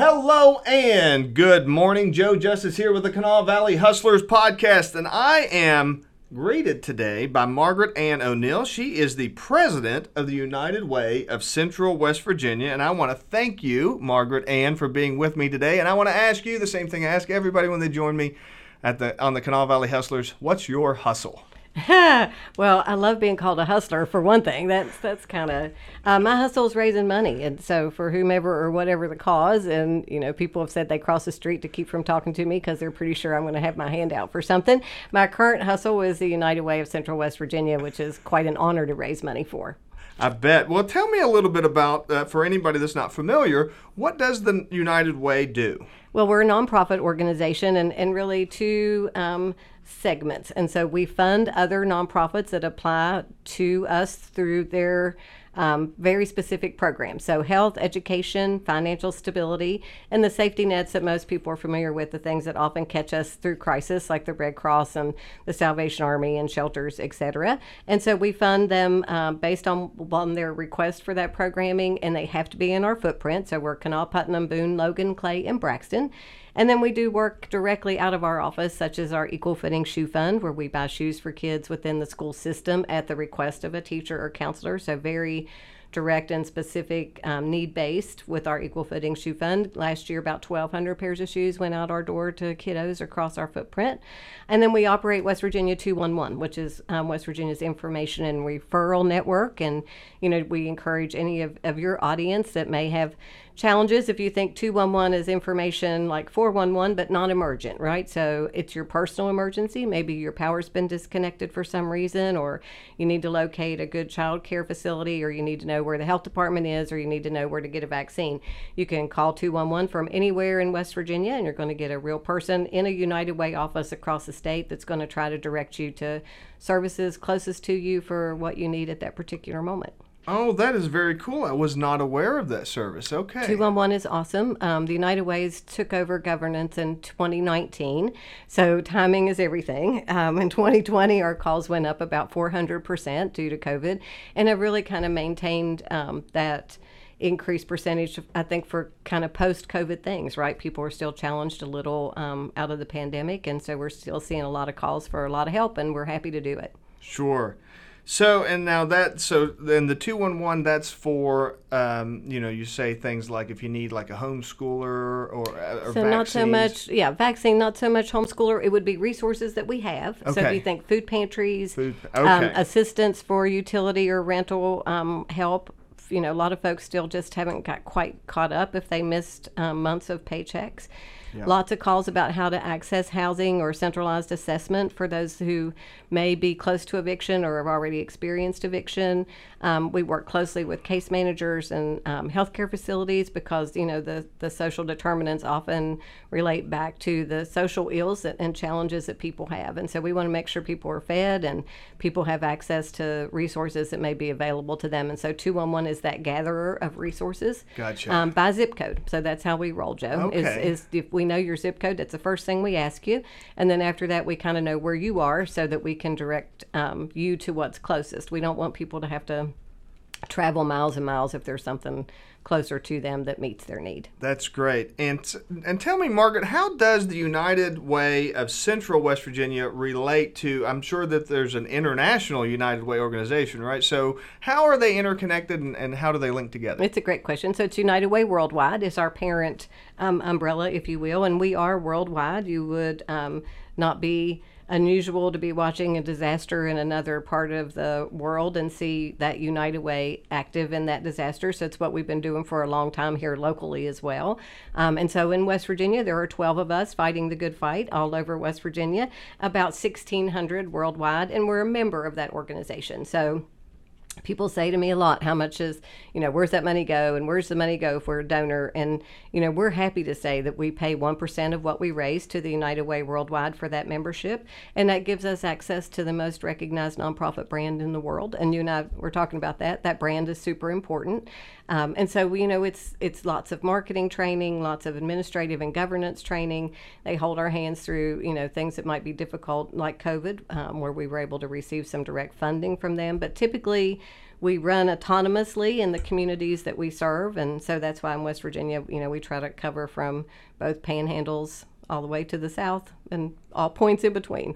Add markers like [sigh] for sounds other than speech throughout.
Hello and good morning. Joe Justice here with the Kanawha Valley Hustlers podcast, and I am greeted today by Margaret Ann O'Neal. She is the president of the United Way of Central West Virginia, and I want to thank you, Margaret Ann, for being with me today. And I want to ask you the same thing I ask everybody when they join me at the on the Kanawha Valley Hustlers. What's your hustle? [laughs] well, I love being called a hustler for one thing. That's that's kind of uh, my hustle is raising money, and so for whomever or whatever the cause, and you know, people have said they cross the street to keep from talking to me because they're pretty sure I'm going to have my hand out for something. My current hustle is the United Way of Central West Virginia, which is quite an honor to raise money for. I bet. Well, tell me a little bit about, uh, for anybody that's not familiar, what does the United Way do? Well, we're a nonprofit organization and, and really two um, segments. And so we fund other nonprofits that apply to us through their um, very specific programs. So, health, education, financial stability, and the safety nets that most people are familiar with, the things that often catch us through crisis, like the Red Cross and the Salvation Army and shelters, etc. And so we fund them um, based on, on their request for that programming, and they have to be in our footprint. So, we're Kanawha, Putnam, Boone, Logan, Clay, and Braxton. And then we do work directly out of our office, such as our Equal Footing Shoe Fund, where we buy shoes for kids within the school system at the request of a teacher or counselor. So, very direct and specific um, need based with our Equal Footing Shoe Fund. Last year, about 1,200 pairs of shoes went out our door to kiddos across our footprint. And then we operate West Virginia 211, which is um, West Virginia's information and referral network. And, you know, we encourage any of, of your audience that may have challenges if you think 211 is information like 411 but non emergent right? So it's your personal emergency. Maybe your power's been disconnected for some reason or you need to locate a good child care facility or you need to know where the health department is or you need to know where to get a vaccine. You can call 211 from anywhere in west virginia and you're going to get a real person in a united way office across the state that's going to try to direct you to services closest to you for what you need at that particular moment Oh, that is very cool. I was not aware of that service. Okay. 211 is awesome. Um, the United Ways took over governance in 2019, so timing is everything. Um, in 2020, our calls went up about 400% due to COVID, and have really kind of maintained um, that increased percentage, I think, for kind of post COVID things, right? People are still challenged a little um, out of the pandemic, and so we're still seeing a lot of calls for a lot of help, and we're happy to do it. Sure. So and now that so then the two one one that's for um, you know you say things like if you need like a homeschooler or, uh, or so not so much yeah vaccine not so much homeschooler it would be resources that we have okay. so if you think food pantries food, um, okay. um, assistance for utility or rental um, help you know a lot of folks still just haven't got quite caught up if they missed um, months of paychecks yeah. Lots of calls about how to access housing or centralized assessment for those who may be close to eviction or have already experienced eviction. Um, we work closely with case managers and um, healthcare facilities because you know the the social determinants often relate back to the social ills that, and challenges that people have, and so we want to make sure people are fed and people have access to resources that may be available to them. And so 211 is that gatherer of resources. Gotcha. Um, by zip code. So that's how we roll, Joe. Okay. Is, is if we know your zip code, that's the first thing we ask you, and then after that we kind of know where you are so that we can direct um, you to what's closest. We don't want people to have to travel miles and miles if there's something closer to them that meets their need. That's great. And and tell me, Margaret, how does the United Way of Central West Virginia relate to? I'm sure that there's an international United Way organization, right? So how are they interconnected, and, and how do they link together? It's a great question. So it's United Way Worldwide is our parent um, umbrella, if you will, and we are worldwide. You would um, not be unusual to be watching a disaster in another part of the world and see that United Way active in that disaster. So it's what we've been doing for a long time here locally as well. Um, and so in West Virginia, there are 12 of us fighting the good fight all over West Virginia, about 1,600 worldwide, and we're a member of that organization. So people say to me a lot how much is you know where's that money go and where's the money go for a donor? And you know we're happy to say that we pay 1% of what we raise to the united way worldwide for that membership. And that gives us access to the most recognized nonprofit brand in the world. And you and i we're talking about that. That brand is super important. Um, and so, you know, it's it's lots of marketing training, lots of administrative and governance training. They hold our hands through, you know, things that might be difficult, like COVID, um, where we were able to receive some direct funding from them. But typically, we run autonomously in the communities that we serve, and so that's why in West Virginia, you know, we try to cover from both panhandles all the way to the south and all points in between.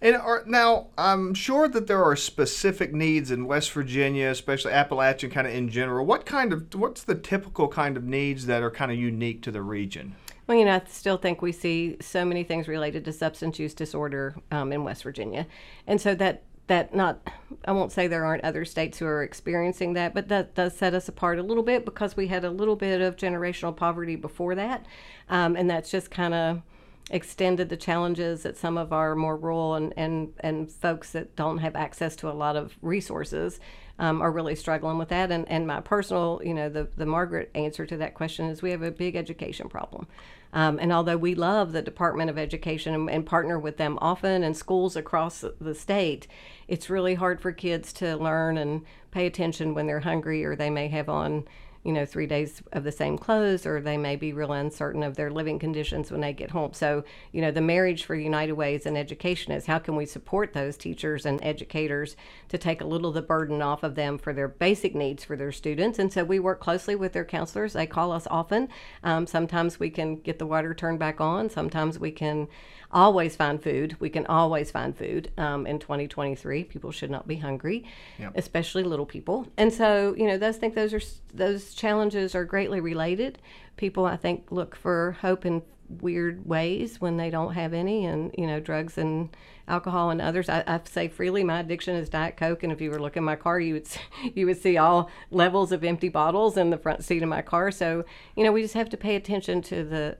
And are, now, I'm sure that there are specific needs in West Virginia, especially Appalachian, kind of in general. What kind of, what's the typical kind of needs that are kind of unique to the region? Well, you know, I still think we see so many things related to substance use disorder um, in West Virginia, and so that that not I won't say there aren't other states who are experiencing that, but that does set us apart a little bit because we had a little bit of generational poverty before that, um, and that's just kind of extended the challenges that some of our more rural and, and, and folks that don't have access to a lot of resources um, are really struggling with that. And, and my personal, you know, the, the Margaret answer to that question is we have a big education problem. Um, and although we love the Department of Education and, and, partner with them often and schools across the state, it's really hard for kids to learn and pay attention when they're hungry or they may have on you know, three days of the same clothes, or they may be real uncertain of their living conditions when they get home. So, you know, the marriage for United Ways and education is how can we support those teachers and educators to take a little of the burden off of them for their basic needs for their students. And so we work closely with their counselors. They call us often. Um, sometimes we can get the water turned back on. Sometimes we can always find food. We can always find food um, in 2023. People should not be hungry, yep. especially little people. And so, you know, those think those are those challenges are greatly related. People, I think, look for hope in weird ways when they don't have any, and you know, drugs and alcohol and others. I, I, say freely, my addiction is Diet Coke, and if you were looking my car, you would [laughs] you would see all levels of empty bottles in the front seat of my car. So you know, we just have to pay attention to the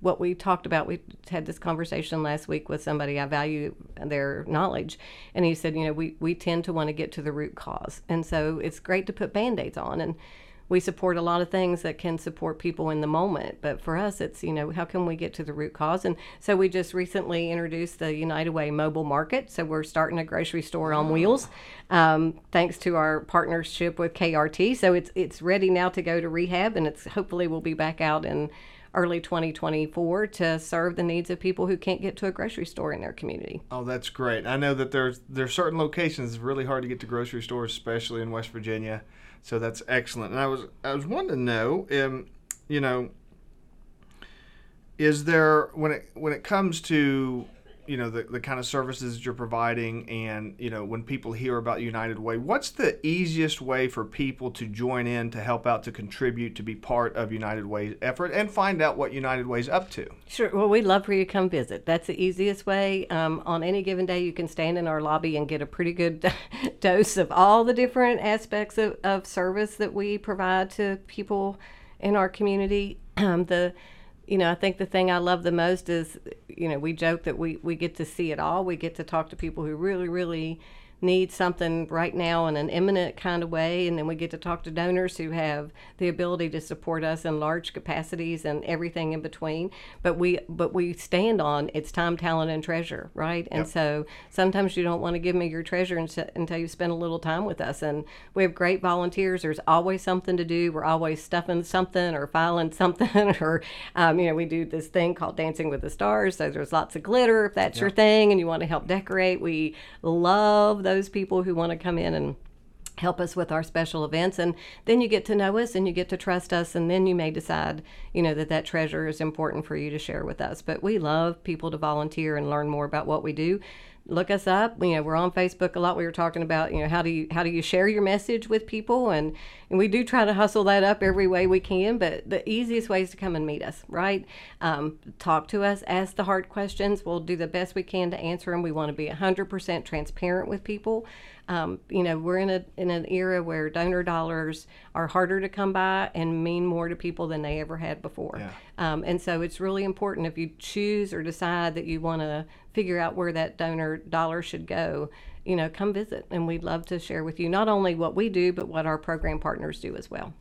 what we talked about. We had this conversation last week with somebody. I value their knowledge, and he said, you know, we we tend to want to get to the root cause, and so it's great to put band aids on and we support a lot of things that can support people in the moment. But for us, it's, you know, how can we get to the root cause? And so we just recently introduced the United Way mobile market. So we're starting a grocery store on wheels, um, thanks to our partnership with KRT. So it's, it's ready now to go to rehab and it's hopefully we'll be back out in early 2024 to serve the needs of people who can't get to a grocery store in their community. Oh, that's great. I know that there's there's certain locations it's really hard to get to grocery stores, especially in West Virginia. So that's excellent. And I was I was wanting to know, um, you know, is there when it when it comes to you know the, the kind of services you're providing and you know when people hear about united way what's the easiest way for people to join in to help out to contribute to be part of united way's effort and find out what united way's up to? Sure. Well we'd love for you to come visit. That's the easiest way. Um, on any given day you can stand in our lobby and get a pretty good [laughs] dose of all the different aspects of, of service that we provide to people in our community. Um, [clears throat] the you know, I think the thing I love the most is, you know, we joke that we, we get to see it all. We get to talk to people who really, really need something right now in an imminent kind of way. And then we get to talk to donors who have the ability to support us in large capacities and everything in between. But we but we stand on it's time, talent, and treasure, right? And yep. so sometimes you don't want to give me your treasure until you spend a little time with us. And we have great volunteers. There's always something to do. We're always stuffing something or filing [laughs] something, or um, you know, we do this thing called Dancing with the Stars. So there's lots of glitter if that's yep. your thing, and you want to help decorate. We love those those people who want to come in and help us with our special events and then you get to know us and you get to trust us and then you may decide you know that that treasure is important for you to share with us. But we love people to volunteer and learn more about what we do look us up. You know, we're on Facebook a lot. We were talking about, you know, how do you how do you share your message with people, and and we do try to hustle that up every way we can. But the easiest way is to come and meet us, right? Um, talk to us, ask the hard questions. We'll do the best we can to answer them. We want to be 100% transparent with people. Um, you know, we're in a in an era where donor dollars are harder to come by and mean more to people than they ever had before. Yeah. Um, and so it's really important if you choose or decide that you want to figure out where that donor dollar should go. You know, come visit, and we'd love to share with you not only what we do, but what our program partners do as well.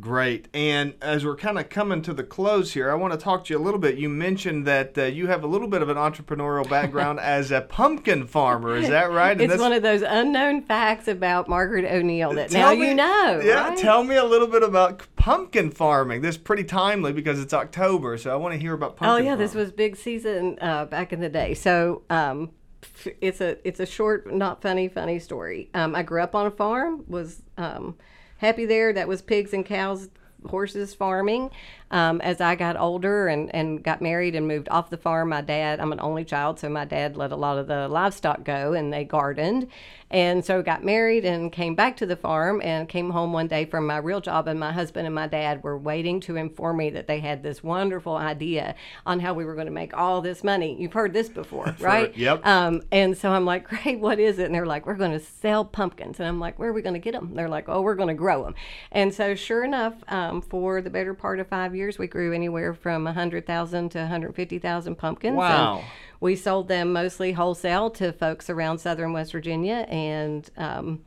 Great. And as we're kind of coming to the close here, I want to talk to you a little bit. You mentioned that uh, you have a little bit of an entrepreneurial background [laughs] as a pumpkin farmer. Is that right? And It's one of those unknown facts about Margaret O'Neal that now me- you know. Yeah, right? tell me a little bit about pumpkin farming. This is pretty timely because it's October, so I want to hear about pumpkin. Oh pumpkin. yeah, this was big season uh, back in the day. So um, it's a it's a short, not funny, funny story. Um, I grew up on a farm, was um, happy there. That was pigs and cows, horses farming. Um, as I got older and, and got married and moved off the farm, my dad, I'm an only child, so my dad let a lot of the livestock go and they gardened. And so got married and came back to the farm and came home one day from my real job. And my husband and my dad were waiting to inform me that they had this wonderful idea on how we were going to make all this money. You've heard this before, [laughs] right? yep. Um, and so I'm like, great, what is it? And they're like, we're going to sell pumpkins. And I'm like, where are we going to get them? They're like, oh, we're going to grow them. And so, sure enough, um, for the better part of five years, we grew anywhere from 100,000 to 150,000 pumpkins. Wow. And we sold them mostly wholesale to folks around southern West Virginia and um,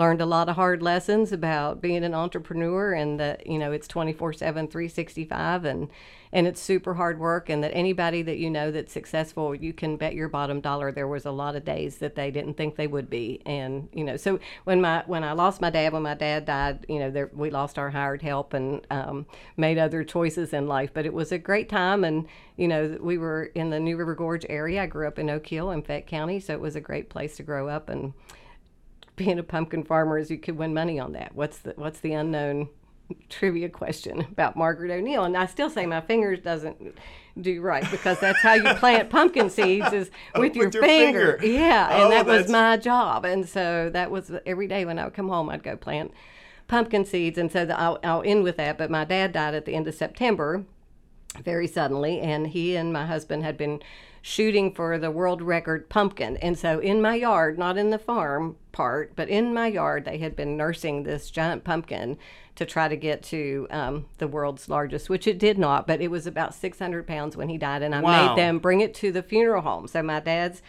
learned a lot of hard lessons about being an entrepreneur and that, you know, it's 24 7, 365 and and it's super hard work and that anybody that you know that's successful you can bet your bottom dollar there was a lot of days that they didn't think they would be. And you know so when my when i lost my dad when my dad died you know there, we lost our hired help and um, made other choices in life. But it was a great time and you know we were in the new river gorge area. I grew up in oak hill in fayette county so it was a great place to grow up and being a pumpkin farmer is you could win money on that what's the what's the unknown [laughs] trivia question about Margaret O'Neal, and I still say my fingers doesn't do right because that's how you [laughs] plant pumpkin seeds is oh, with, your, With your finger. finger. Yeah, and Oh, that was my job, and so that was every day when I would come home, I'd go plant pumpkin seeds, and so the, I'll, I'll end with that. But my dad died at the end of September, very suddenly, and he and my husband had been shooting for the world record pumpkin. And so in my yard, not in the farm part, but in my yard, they had been nursing this giant pumpkin to try to get to um, the world's largest, which it did not, but it was about 600 pounds when he died. And I Wow. made them bring it to the funeral home. So my dad's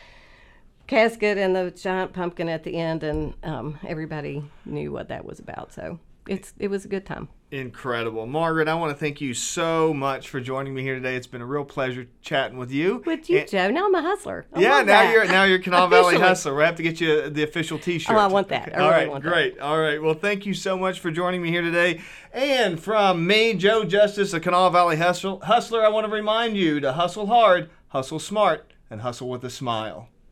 casket and the giant pumpkin at the end, and um, everybody knew what that was about. So it's it was a good time. Incredible. Margaret, I want to thank you so much for joining me here today. It's been a real pleasure chatting with you. With you, And- Joe. Now I'm a hustler. I yeah, now that. you're now you're [laughs] Kanawha Valley Hustler. We have to get you the official T-shirt. Oh, I want that. I All really right, want that. great. All right. Well, thank you so much for joining me here today. And from me, Joe Justice, a Kanawha Valley Hustler, hustler, I want to remind you to hustle hard, hustle smart, and hustle with a smile.